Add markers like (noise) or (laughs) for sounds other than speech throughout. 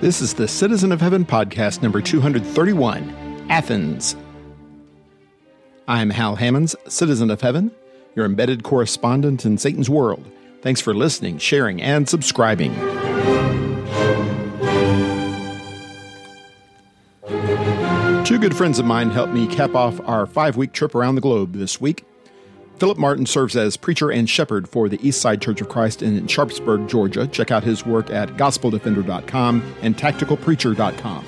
This is the Citizen of Heaven podcast number 231 Athens. I'm Hal Hammons, Citizen of Heaven, your embedded correspondent in Satan's world. Thanks for listening, sharing, and subscribing. Two good friends of mine helped me cap off our five week trip around the globe this week. Phillip Martin serves as preacher and shepherd for the Eastside Church of Christ in Sharpsburg, Georgia. Check out his work at gospeldefender.com and tacticalpreacher.com.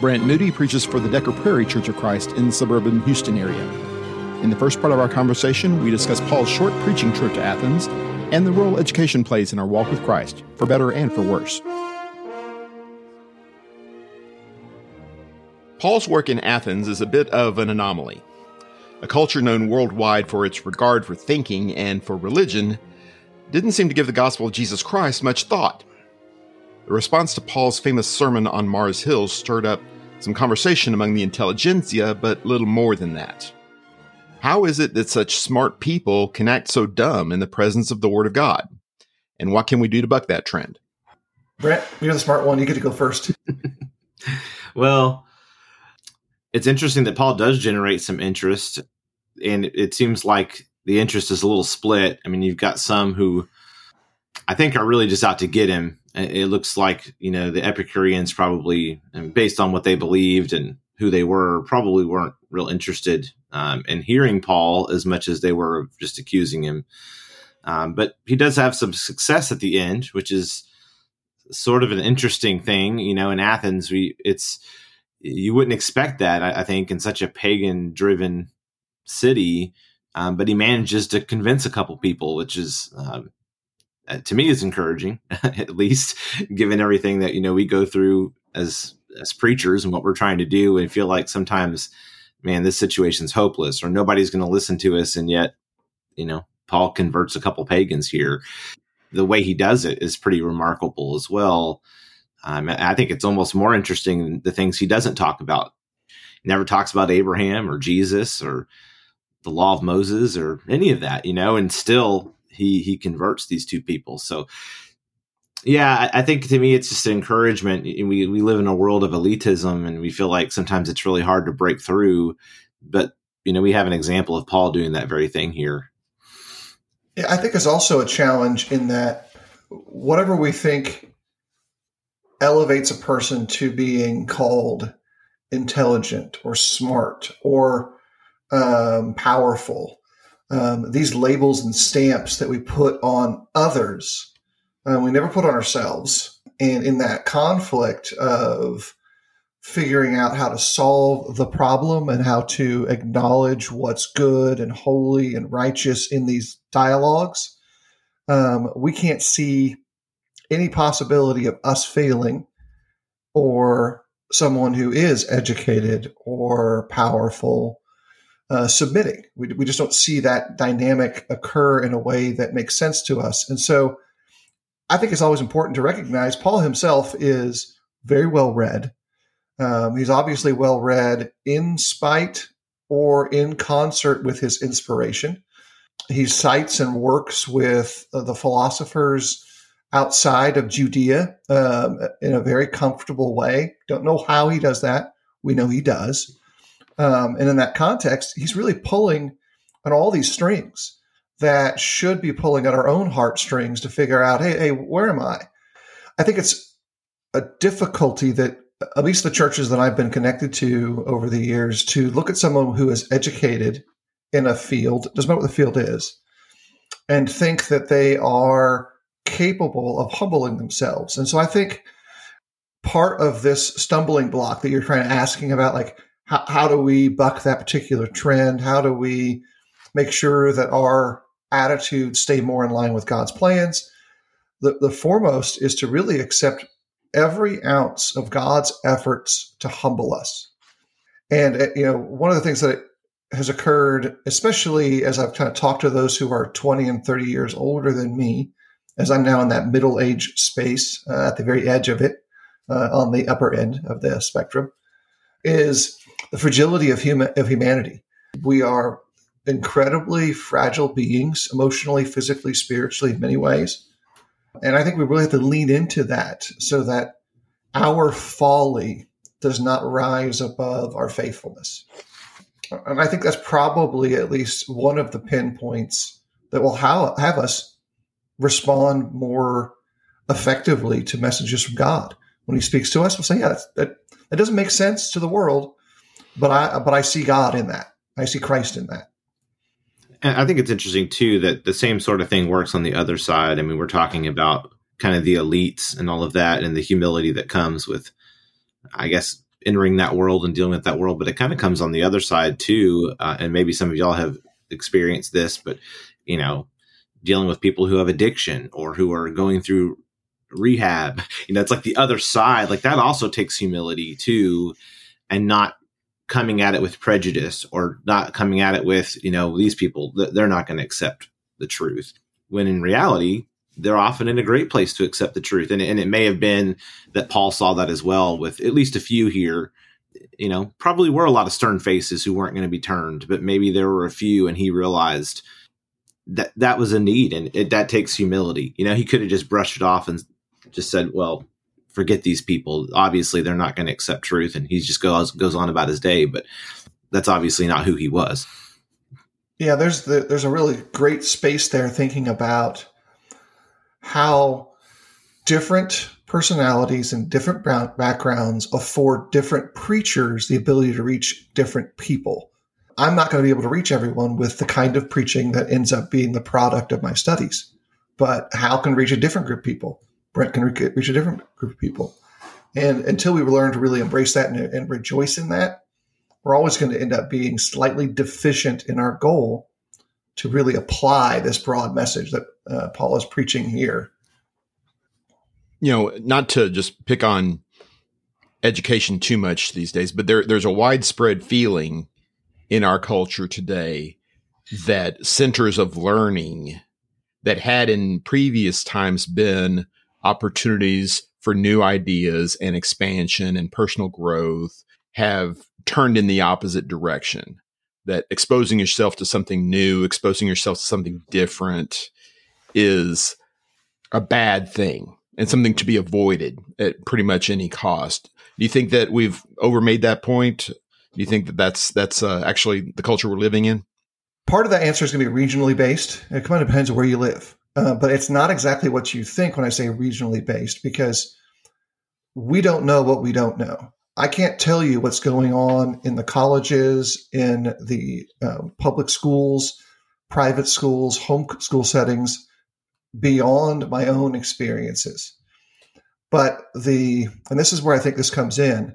Brent Moody preaches for the Decker Prairie Church of Christ in the suburban Houston area. In the first part of our conversation, we discuss Paul's short preaching trip to Athens and the role education plays in our walk with Christ, for better and for worse. Paul's work in Athens is a bit of an anomaly. A culture known worldwide for its regard for thinking and for religion didn't seem to give the gospel of Jesus Christ much thought. The response to Paul's famous sermon on Mars Hill stirred up some conversation among the intelligentsia, but little more than that. How is it that such smart people can act so dumb in the presence of the Word of God? And what can we do to buck that trend? Brent, you're the smart one. You get to go first. (laughs) well, it's interesting that Paul does generate some interest, and it seems like the interest is a little split. I mean, you've got some who I think are really just out to get him. It looks like you know the Epicureans probably, based on what they believed and who they were, probably weren't real interested um, in hearing Paul as much as they were just accusing him. Um, but he does have some success at the end, which is sort of an interesting thing. You know, in Athens, we it's you wouldn't expect that, I, I think, in such a pagan driven city. Um, but he manages to convince a couple people, which is um, uh, to me is encouraging, (laughs) at least given everything that you know we go through as as preachers and what we're trying to do, and feel like sometimes, man, this situation's hopeless, or nobody's going to listen to us, and yet, you know, Paul converts a couple pagans here. The way he does it is pretty remarkable as well. Um, I think it's almost more interesting the things he doesn't talk about. He never talks about Abraham or Jesus or the law of Moses or any of that, you know, and still he he converts these two people. So yeah, I, I think to me it's just encouragement. We we live in a world of elitism and we feel like sometimes it's really hard to break through. But you know, we have an example of Paul doing that very thing here. Yeah, I think it's also a challenge in that whatever we think elevates a person to being called intelligent or smart or um, powerful. Um, these labels and stamps that we put on others, uh, we never put on ourselves. And in that conflict of figuring out how to solve the problem and how to acknowledge what's good and holy and righteous in these dialogues, um, we can't see any possibility of us failing or someone who is educated or powerful uh, submitting. We, we just don't see that dynamic occur in a way that makes sense to us. And so I think it's always important to recognize Paul himself is very well read. Um, he's obviously well read in spite or in concert with his inspiration. He cites and works with uh, the philosophers outside of Judea um, in a very comfortable way. Don't know how he does that. We know he does. Um, and in that context, he's really pulling on all these strings that should be pulling at our own heartstrings to figure out, hey, hey, where am I? I think it's a difficulty that at least the churches that I've been connected to over the years to look at someone who is educated in a field, doesn't matter what the field is, and think that they are capable of humbling themselves. And so I think part of this stumbling block that you're trying to asking about, like how, how do we buck that particular trend? How do we make sure that our attitudes stay more in line with God's plans? The, the foremost is to really accept every ounce of God's efforts to humble us. And uh, you know, one of the things that has occurred, especially as I've kind of talked to those who are 20 and 30 years older than me, as I'm now in that middle age space uh, at the very edge of it, uh, on the upper end of the spectrum, is the fragility of human of humanity. We are incredibly fragile beings, emotionally, physically, spiritually, in many ways. And I think we really have to lean into that so that our folly does not rise above our faithfulness. And I think that's probably at least one of the pinpoints that will have, have us respond more effectively to messages from God. When He speaks to us, we'll say, "Yeah, that that doesn't make sense to the world, but I but I see God in that. I see Christ in that." And I think it's interesting too that the same sort of thing works on the other side. I mean, we're talking about kind of the elites and all of that, and the humility that comes with, I guess, entering that world and dealing with that world. But it kind of comes on the other side too, uh, and maybe some of y'all have experienced this, but you know, dealing with people who have addiction or who are going through rehab. (laughs) You know, it's like the other side. Like that also takes humility too, and not coming at it with prejudice or not coming at it with, you know, these people, they're not going to accept the truth. When in reality, they're often in a great place to accept the truth. And, and it may have been that Paul saw that as well with at least a few here. You know, probably were a lot of stern faces who weren't going to be turned, but maybe there were a few and he realized that that was a need and it, that takes humility. You know, he could have just brushed it off and just said, well, forget these people. Obviously, they're not going to accept truth. And he just goes, goes on about his day, but that's obviously not who he was. Yeah, there's the, there's a really great space there thinking about how different personalities and different backgrounds afford different preachers the ability to reach different people. I'm not going to be able to reach everyone with the kind of preaching that ends up being the product of my studies. But Hal can reach a different group of people? Brent can reach a different group of people. And until we learn to really embrace that and, and rejoice in that, we're always going to end up being slightly deficient in our goal to really apply this broad message that uh, Paul is preaching here. You know, not to just pick on education too much these days, but there, there's a widespread feeling in our culture today that centers of learning that had in previous times been opportunities for new ideas and expansion and personal growth have turned in the opposite direction. That exposing yourself to something new, exposing yourself to something different is a bad thing and something to be avoided at pretty much any cost. Do you think that we've overmade that point? Do you think that that's that's uh, actually the culture we're living in? Part of that answer is going to be regionally based. It kind of depends on where you live, uh, but it's not exactly what you think when I say regionally based because we don't know what we don't know. I can't tell you what's going on in the colleges, in the uh, public schools, private schools, home school settings beyond my own experiences. But the, and this is where I think this comes in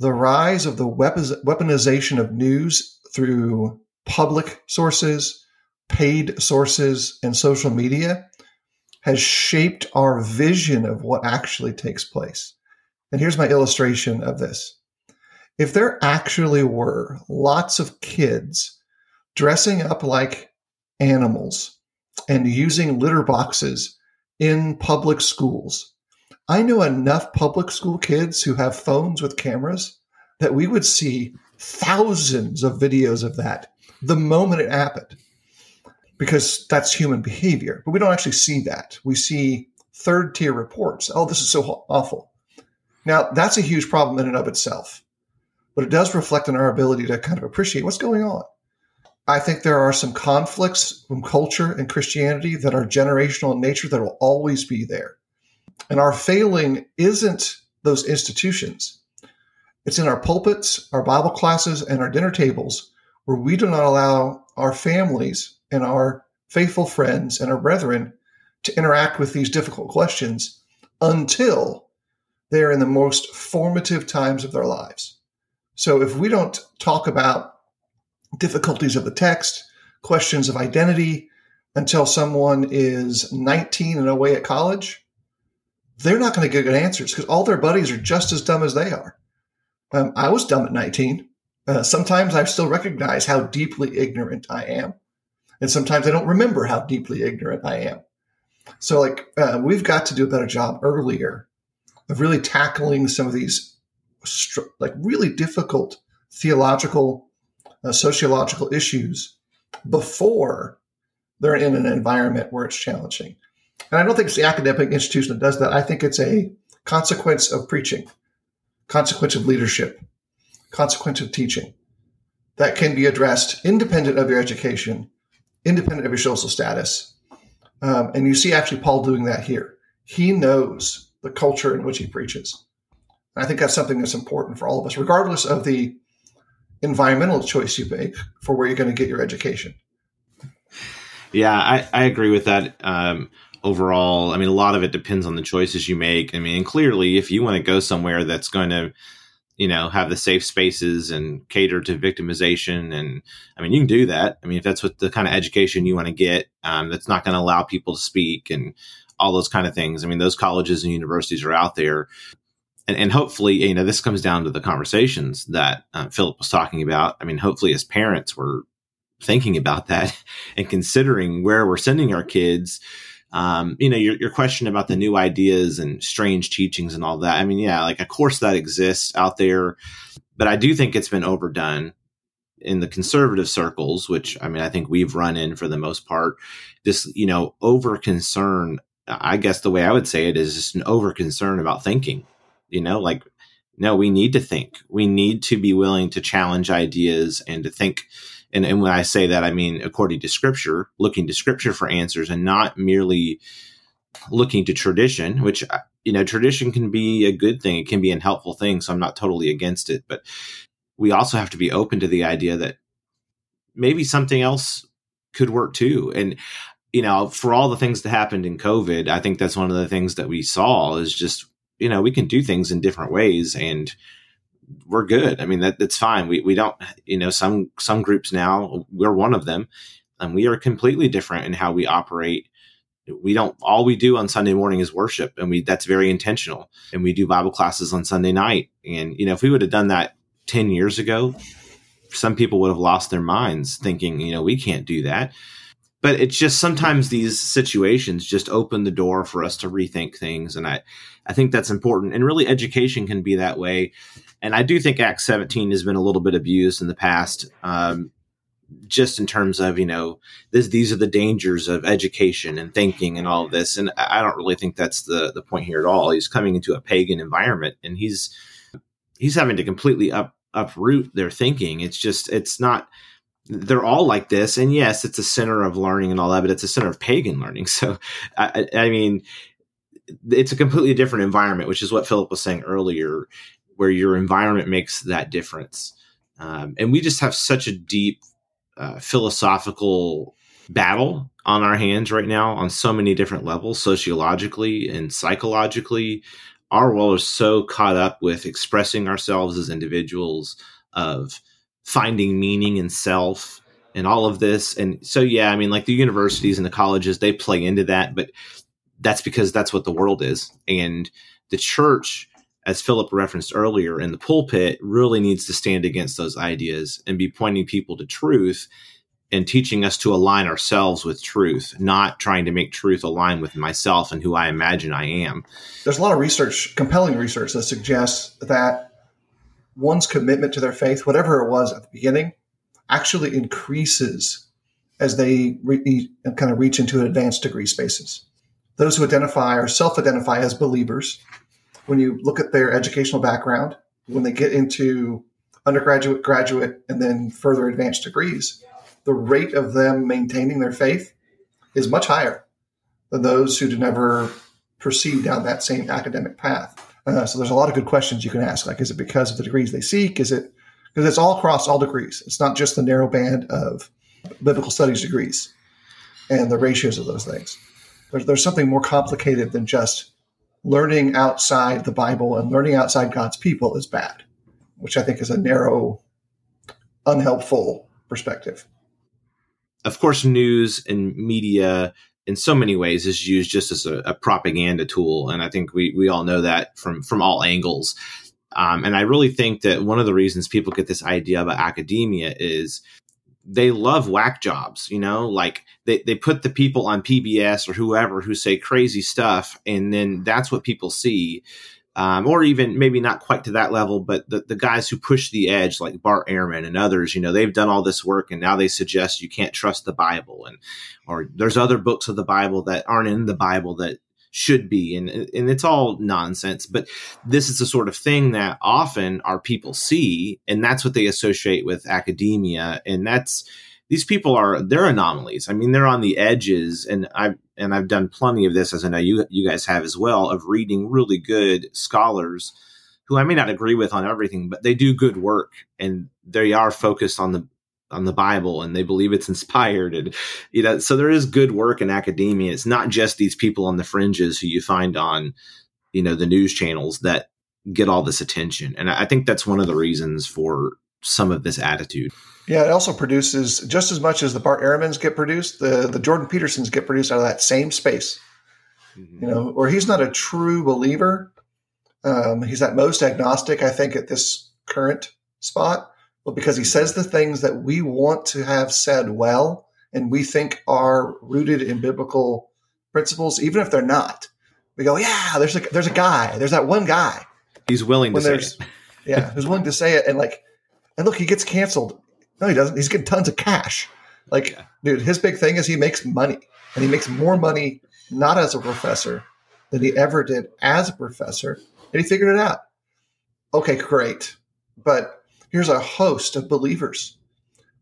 the rise of the weaponization of news through public sources, paid sources, and social media has shaped our vision of what actually takes place. And here's my illustration of this. If there actually were lots of kids dressing up like animals and using litter boxes in public schools I know enough public school kids who have phones with cameras that we would see thousands of videos of that the moment it happened because that's human behavior. But we don't actually see that. We see third tier reports. Oh, this is so awful. Now, that's a huge problem in and of itself, but it does reflect on our ability to kind of appreciate what's going on. I think there are some conflicts from culture and Christianity that are generational in nature that will always be there. And our failing isn't those institutions. It's in our pulpits, our Bible classes, and our dinner tables where we do not allow our families and our faithful friends and our brethren to interact with these difficult questions until they're in the most formative times of their lives. So if we don't talk about difficulties of the text, questions of identity until someone is 19 and away at college, they're not going to get good answers because all their buddies are just as dumb as they are. Um, I was dumb at 19. Uh, sometimes I still recognize how deeply ignorant I am. And sometimes I don't remember how deeply ignorant I am. So, like, uh, we've got to do a better job earlier of really tackling some of these, like, really difficult theological, uh, sociological issues before they're in an environment where it's challenging. And I don't think it's the academic institution that does that. I think it's a consequence of preaching, consequence of leadership, consequence of teaching that can be addressed independent of your education, independent of your social status. Um, and you see actually Paul doing that here. He knows the culture in which he preaches. And I think that's something that's important for all of us, regardless of the environmental choice you make for where you're going to get your education. Yeah, I, I agree with that. Um, overall, I mean, a lot of it depends on the choices you make. I mean, clearly, if you want to go somewhere that's going to, you know, have the safe spaces and cater to victimization, and I mean, you can do that. I mean, if that's what the kind of education you want to get, um, that's not going to allow people to speak and all those kind of things. I mean, those colleges and universities are out there. And, and hopefully, you know, this comes down to the conversations that uh, Phillip was talking about. I mean, hopefully, as parents, we're thinking about that (laughs) and considering where we're sending our kids um, you know your, your question about the new ideas and strange teachings and all that i mean yeah like of course that exists out there but i do think it's been overdone in the conservative circles which i mean i think we've run in for the most part. This you know over concern i guess the way i would say it is just an over concern about thinking you know like no we need to think. We need to be willing to challenge ideas and to think and, and when I say that, I mean according to scripture, looking to scripture for answers and not merely looking to tradition, which, uh, you know, tradition can be a good thing. It can be a helpful thing. So I'm not totally against it. But we also have to be open to the idea that maybe something else could work too. And, you know, for all the things that happened in COVID, I think that's one of the things that we saw is just, you know, we can do things in different ways. And, we're good. I mean, that that's fine. We we don't, you know, some some groups now we're one of them, and we are completely different in how we operate. We don't all we do on Sunday morning is worship, and we that's very intentional. And we do Bible classes on Sunday night. And you know, if we would have done that ten years ago, some people would have lost their minds, thinking, you know, we can't do that but it's just sometimes these situations just open the door for us to rethink things and i i think that's important and really education can be that way and i do think Acts 17 has been a little bit abused in the past um, just in terms of you know this, these are the dangers of education and thinking and all of this. And i don't really think that's the the point here at all. He's coming into a pagan environment and he's he's having to completely up uproot their thinking. It's just it's not they're all like this. And yes it's a center of learning and all that but it's a center of pagan learning. (laughs) So i, I mean it's a completely different environment which is what Phillip was saying earlier where your environment makes that difference um, and we just have such a deep uh, philosophical battle on our hands right now on so many different levels sociologically and psychologically our world is so caught up with expressing ourselves as individuals of finding meaning in self and all of this. And so, yeah, I mean, like the universities and the colleges, they play into that, but that's because that's what the world is. And the church, as Phillip referenced earlier, in the pulpit really needs to stand against those ideas and be pointing people to truth and teaching us to align ourselves with truth, not trying to make truth align with myself and who I imagine I am. There's a lot of research, compelling research, that suggests that one's commitment to their faith, whatever it was at the beginning, actually increases as they re- kind of reach into advanced degree spaces. Those who identify or self identify as believers, when you look at their educational background, when they get into undergraduate, graduate, and then further advanced degrees, the rate of them maintaining their faith is much higher than those who never proceed down that same academic path. Uh, so there's a lot of good questions you can ask. Like, is it because of the degrees they seek? Is it because it's all across all degrees? It's not just the narrow band of biblical studies degrees and the ratios of those things. There's, there's something more complicated than just learning outside the Bible and learning outside God's people is bad, which I think is a narrow, unhelpful perspective. Of course, news and media in so many ways is used just as a, a, propaganda tool, and I think we we all know that from from all angles. Um, and I really think that one of the reasons people get this idea about academia is they love whack jobs, you know, like they, they put the people on PBS or whoever who say crazy stuff, and then that's what people see um, or even maybe not quite to that level, but the, the guys who push the edge, like Bart Ehrman and others, you know, they've done all this work and now they suggest you can't trust the Bible. And, or there's other books of the Bible that aren't in the Bible that should be. And and it's all nonsense but this is the sort of thing that often our people see and that's what they associate with academia. And that's these people are they're anomalies. I mean they're on the edges and i've and i've done plenty of this as i know you you guys have as well of reading really good scholars who i may not agree with on everything but they do good work and they are focused on the on the Bible and they believe it's inspired and you know so there is good work in academia. It's not just these people on the fringes who you find on you know the news channels that get all this attention and I think that's one of the reasons for some of this attitude. Yeah it also produces just as much as the Bart Ehrmans get produced the the Jordan Petersons get produced out of that same space. Mm-hmm. you know or he's not a true believer um, he's at most agnostic I think at this current spot but because he says the things that we want to have said well and we think are rooted in biblical principles, even if they're not. We go, yeah, there's a there's a guy, there's that one guy. He's willing to say it. (laughs) yeah, who's willing to say it, and like, and look, he gets canceled. No, he doesn't. He's getting tons of cash. Like, yeah. dude, his big thing is he makes money, and he makes more money not as a professor than he ever did as a professor, and he figured it out. Okay, great, but here's a host of believers.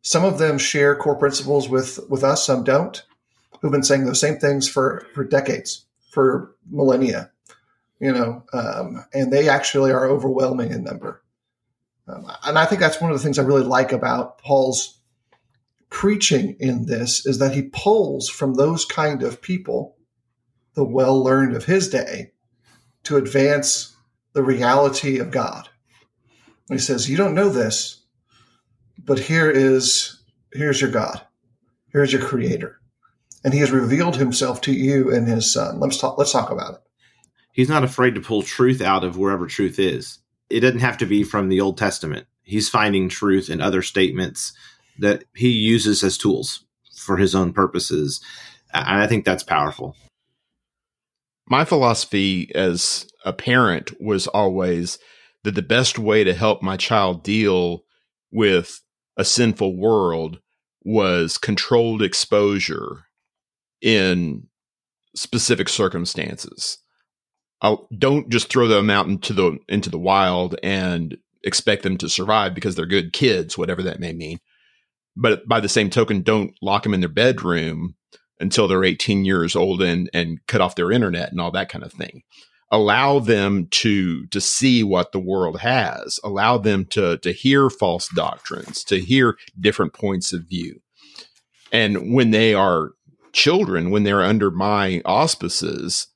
Some of them share core principles with, with us, some don't, who've been saying those same things for, for decades, for millennia, you know, um, and they actually are overwhelming in number. Um, and I think that's one of the things I really like about Paul's preaching in this is that he pulls from those kind of people, the well learned of his day, to advance the reality of God he says, You don't know this, but here is here's your God. Here's your creator. And he has revealed himself to you and his son. Let's talk let's talk about it. He's not afraid to pull truth out of wherever truth is. It doesn't have to be from the Old Testament. He's finding truth in other statements that he uses as tools for his own purposes. And I think that's powerful. My philosophy as a parent was always that the best way to help my child deal with a sinful world was controlled exposure in specific circumstances. I'll, don't just throw them out into the into the wild and expect them to survive because they're good kids, whatever that may mean. But by the same token, don't lock them in their bedroom until they're 18 years old and and cut off their internet and all that kind of thing allow them to to see what the world has allow them to to hear false doctrines to hear different points of view. And when they are children when they're under my auspices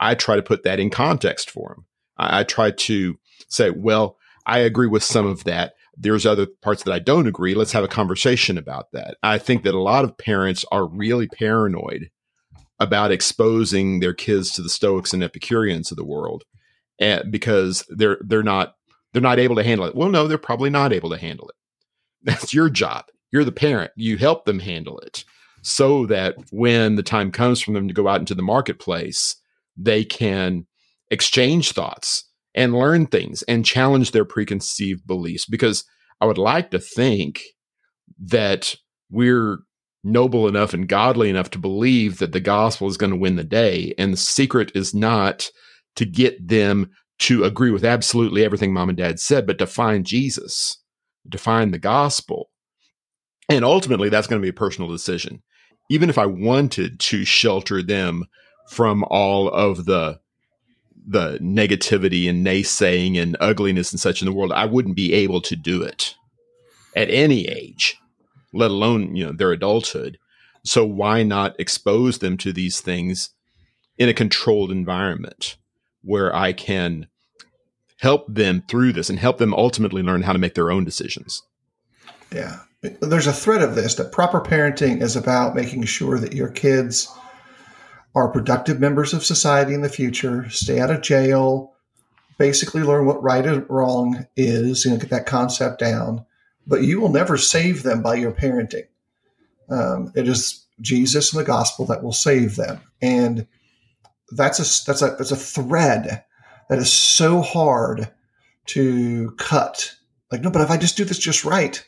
i try to put that in context for them i, I try to say well i agree with some of that. There's other parts that i don't agree. Let's have a conversation about that. I think that a lot of parents are really paranoid about exposing their kids to the Stoics and Epicureans of the world, and, eh, because they're they're not they're not able to handle it. Well, no, they're probably not able to handle it. (laughs) That's your job. You're the parent. You help them handle it so that when the time comes for them to go out into the marketplace, they can exchange thoughts and learn things and challenge their preconceived beliefs. Because I would like to think that we're noble enough and godly enough to believe that the gospel is going to win the day. And the secret is not to get them to agree with absolutely everything mom and dad said, but to find Jesus, to find the gospel. And ultimately, that's going to be a personal decision. Even if I wanted to shelter them from all of the the negativity and naysaying and ugliness and such in the world, I wouldn't be able to do it at any age let alone you know their adulthood. So why not expose them to these things in a controlled environment where I can help them through this and help them ultimately learn how to make their own decisions. Yeah. There's a thread of this that proper parenting is about making sure that your kids are productive members of society in the future, stay out of jail, basically learn what right and wrong is, you know, get that concept down, but you will never save them by your parenting. Um, it is Jesus and the gospel that will save them, and that's a that's a that's a thread that is so hard to cut. Like, no, but if I just do this just right,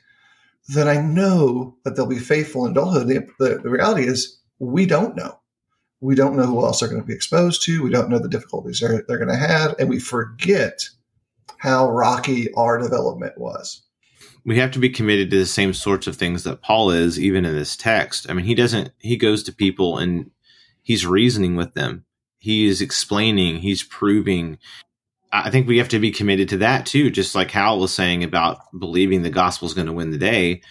then I know that they'll be faithful in adulthood. The, the, the reality is, we don't know. We don't know who else they're going to be exposed to. We don't know the difficulties they're, they're going to have. And we forget how rocky our development was. We have to be committed to the same sorts of things that Paul is, even in this text. I mean, he doesn't, he goes to people and he's reasoning with them. He is explaining, he's proving. I think we have to be committed to that too, just like Hal was saying about believing the gospel is going to win the day.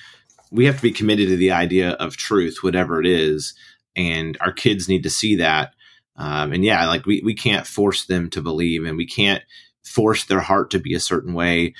We have to be committed to the idea of truth, whatever it is. And our kids need to see that. Um, and yeah, like we, we can't force them to believe and we can't force their heart to be a certain way.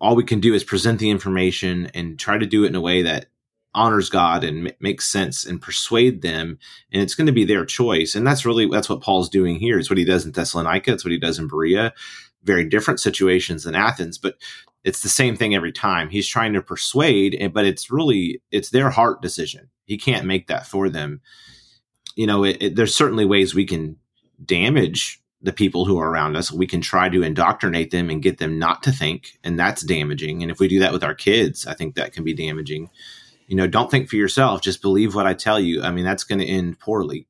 All we can do is present the information and try to do it in a way that honors God and m- makes sense and persuade them. And it's going to be their choice. And that's really, that's what Paul's doing here. It's what he does in Thessalonica. It's what he does in Berea. Very different situations than Athens, but it's the same thing every time. He's trying to persuade, but it's really, it's their heart decision. He can't make that for them. You know, it, it, there's certainly ways we can damage the people who are around us. We can try to indoctrinate them and get them not to think, and that's damaging. And if we do that with our kids, I think that can be damaging. You know, don't think for yourself, just believe what I tell you. I mean, that's going to end poorly.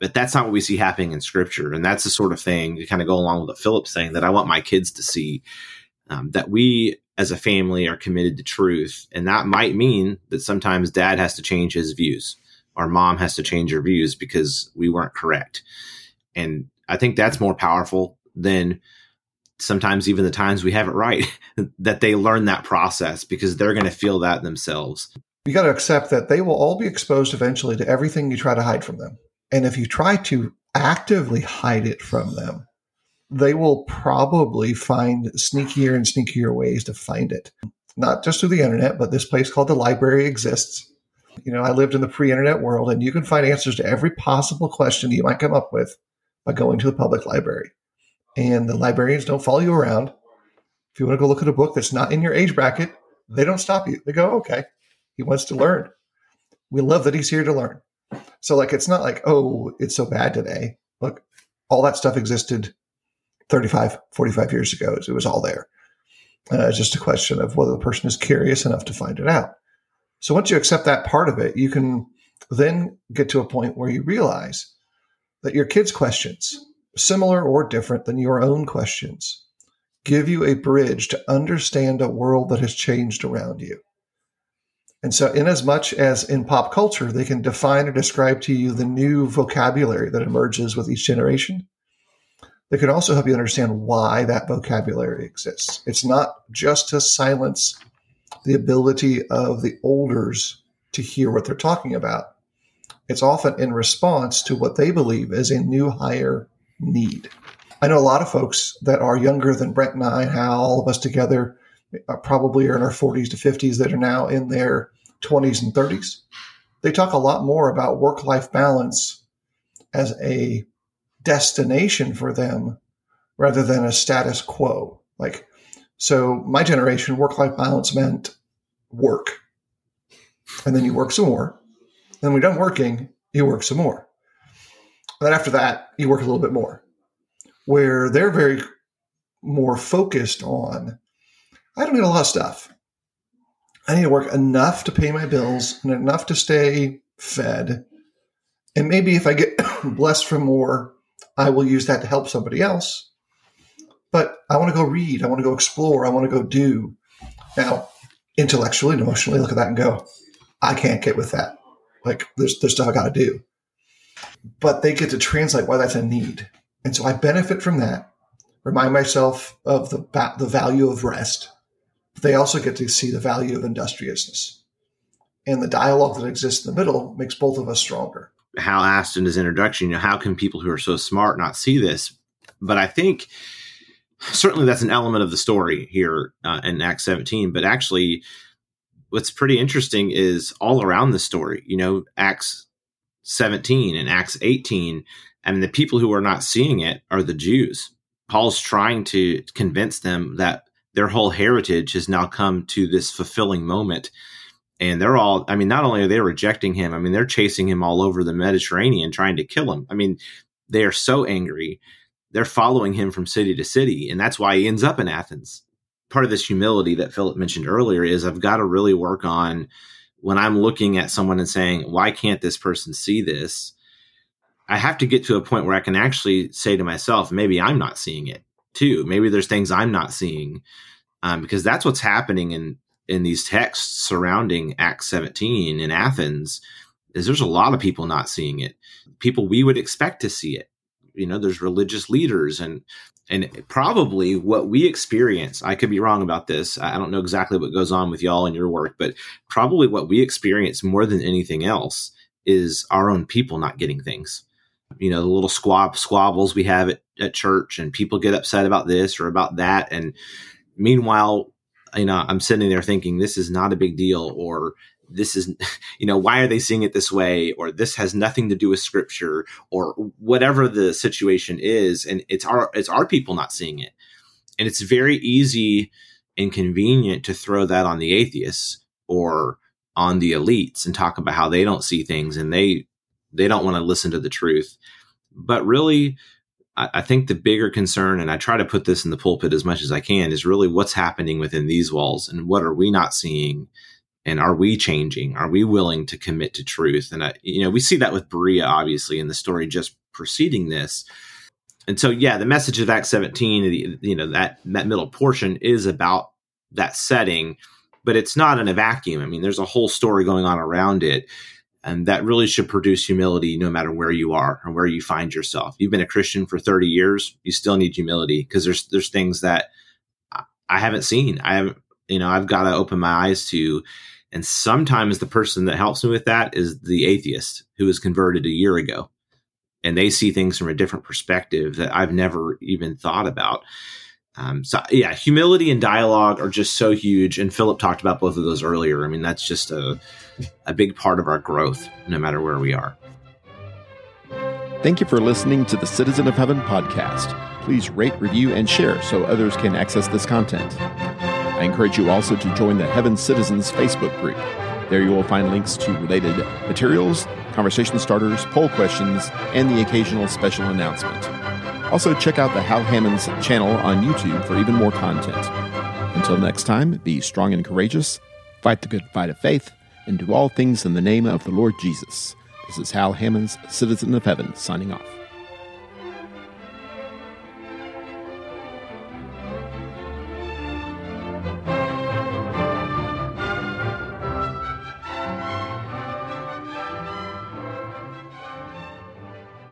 But that's not what we see happening in scripture. And that's the sort of thing to kind of go along with what Phillip's saying that I want my kids to see um, that we as a family are committed to truth. And that might mean that sometimes dad has to change his views or mom has to change her views because we weren't correct. And I think that's more powerful than sometimes even the times we have it right (laughs) that they learn that process because they're going to feel that themselves. You got to accept that they will all be exposed eventually to everything you try to hide from them. And if you try to actively hide it from them, they will probably find sneakier and sneakier ways to find it. Not just through the internet, but this place called the library exists. You know, I lived in the pre internet world, and you can find answers to every possible question you might come up with by going to the public library. And the librarians don't follow you around. If you want to go look at a book that's not in your age bracket, they don't stop you. They go, okay, he wants to learn. We love that he's here to learn. So, like, it's not like, oh, it's so bad today. Look, all that stuff existed 35, 45 years ago. It was all there. Uh, it's just a question of whether the person is curious enough to find it out. So, once you accept that part of it, you can then get to a point where you realize that your kids' questions, similar or different than your own questions, give you a bridge to understand a world that has changed around you. And so, in as much as in pop culture, they can define or describe to you the new vocabulary that emerges with each generation, they can also help you understand why that vocabulary exists. It's not just to silence the ability of the olders to hear what they're talking about, it's often in response to what they believe is a new higher need. I know a lot of folks that are younger than Brent and I, and Hal, all of us together, uh, probably are in our 40s to 50s that are now in their 20s and 30s. They talk a lot more about work life balance as a destination for them rather than a status quo. Like, so my generation, work life balance meant work. And then you work some more then when you're done working, you work some more. Then after that, you work a little bit more. Where they're very more focused on, I don't need a lot of stuff. I need to work enough to pay my bills and enough to stay fed. And maybe if I get (coughs) blessed for more, I will use that to help somebody else. But I want to go read. I want to go explore. I want to go do. Now, intellectually and emotionally, look at that and go, I can't get with that. Like there's there's stuff I got to do, but they get to translate why that's a need, and so I benefit from that. Remind myself of the the value of rest. But they also get to see the value of industriousness, and the dialogue that exists in the middle makes both of us stronger. Hal asked in his introduction, you know, how can people who are so smart not see this? But I think certainly that's an element of the story here uh, in Acts 17. But actually, what's pretty interesting is all around the story, you know, Acts 17 and Acts 18, and the people who are not seeing it are the Jews. Paul's trying to convince them that their whole heritage has now come to this fulfilling moment. And they're all, I mean, not only are they rejecting him, I mean, they're chasing him all over the Mediterranean trying to kill him. I mean, they are so angry. They're following him from city to city. And that's why he ends up in Athens part of this humility that Phillip mentioned earlier is I've got to really work on when I'm looking at someone and saying, why can't this person see this? I have to get to a point where I can actually say to myself, maybe I'm not seeing it too. Maybe there's things I'm not seeing um, because that's what's happening in in these texts surrounding Acts 17 in Athens. Is there's a lot of people not seeing it, people we would expect to see it. You know, there's religious leaders and and probably what we experience. I could be wrong about this. I don't know exactly what goes on with y'all in your work, but probably what we experience more than anything else is our own people not getting things you know the little squab squabbles we have at, at church and people get upset about this or about that and meanwhile you know i'm sitting there thinking this is not a big deal or this is (laughs) you know why are they seeing it this way? Or this has nothing to do with scripture or whatever the situation is. And it's our it's our people not seeing it. And it's very easy and convenient to throw that on the atheists or on the elites and talk about how they don't see things and they they don't want to listen to the truth. But really, I, I think the bigger concern, and I try to put this in the pulpit as much as I can, is really what's happening within these walls and what are we not seeing and are we changing are we willing to commit to truth and I, you know we see that with berea obviously in the story just preceding this and so yeah the message of act 17 you know that that middle portion is about that setting but it's not in a vacuum i mean there's a whole story going on around it and that really should produce humility no matter where you are or where you find yourself. You've been a Christian for 30 years, you still need humility because there's there's things that I haven't seen. I haven't, you know, I've got to open my eyes to. And sometimes the person that helps me with that is the atheist who was converted a year ago. And they see things from a different perspective that I've never even thought about. Um, so yeah, humility and dialogue are just so huge. And Phillip talked about both of those earlier. I mean, that's just a a big part of our growth, no matter where we are. Thank you for listening to the Citizen of Heaven podcast. Please rate, review, and share so others can access this content. I encourage you also to join the Heaven Citizens Facebook group. There you will find links to related materials, conversation starters, poll questions, and the occasional special announcement. Also, check out the Hal Hammons channel on YouTube for even more content. Until next time, be strong and courageous, fight the good fight of faith, and do all things in the name of the Lord Jesus. This is Hal Hammons, Citizen of Heaven, signing off.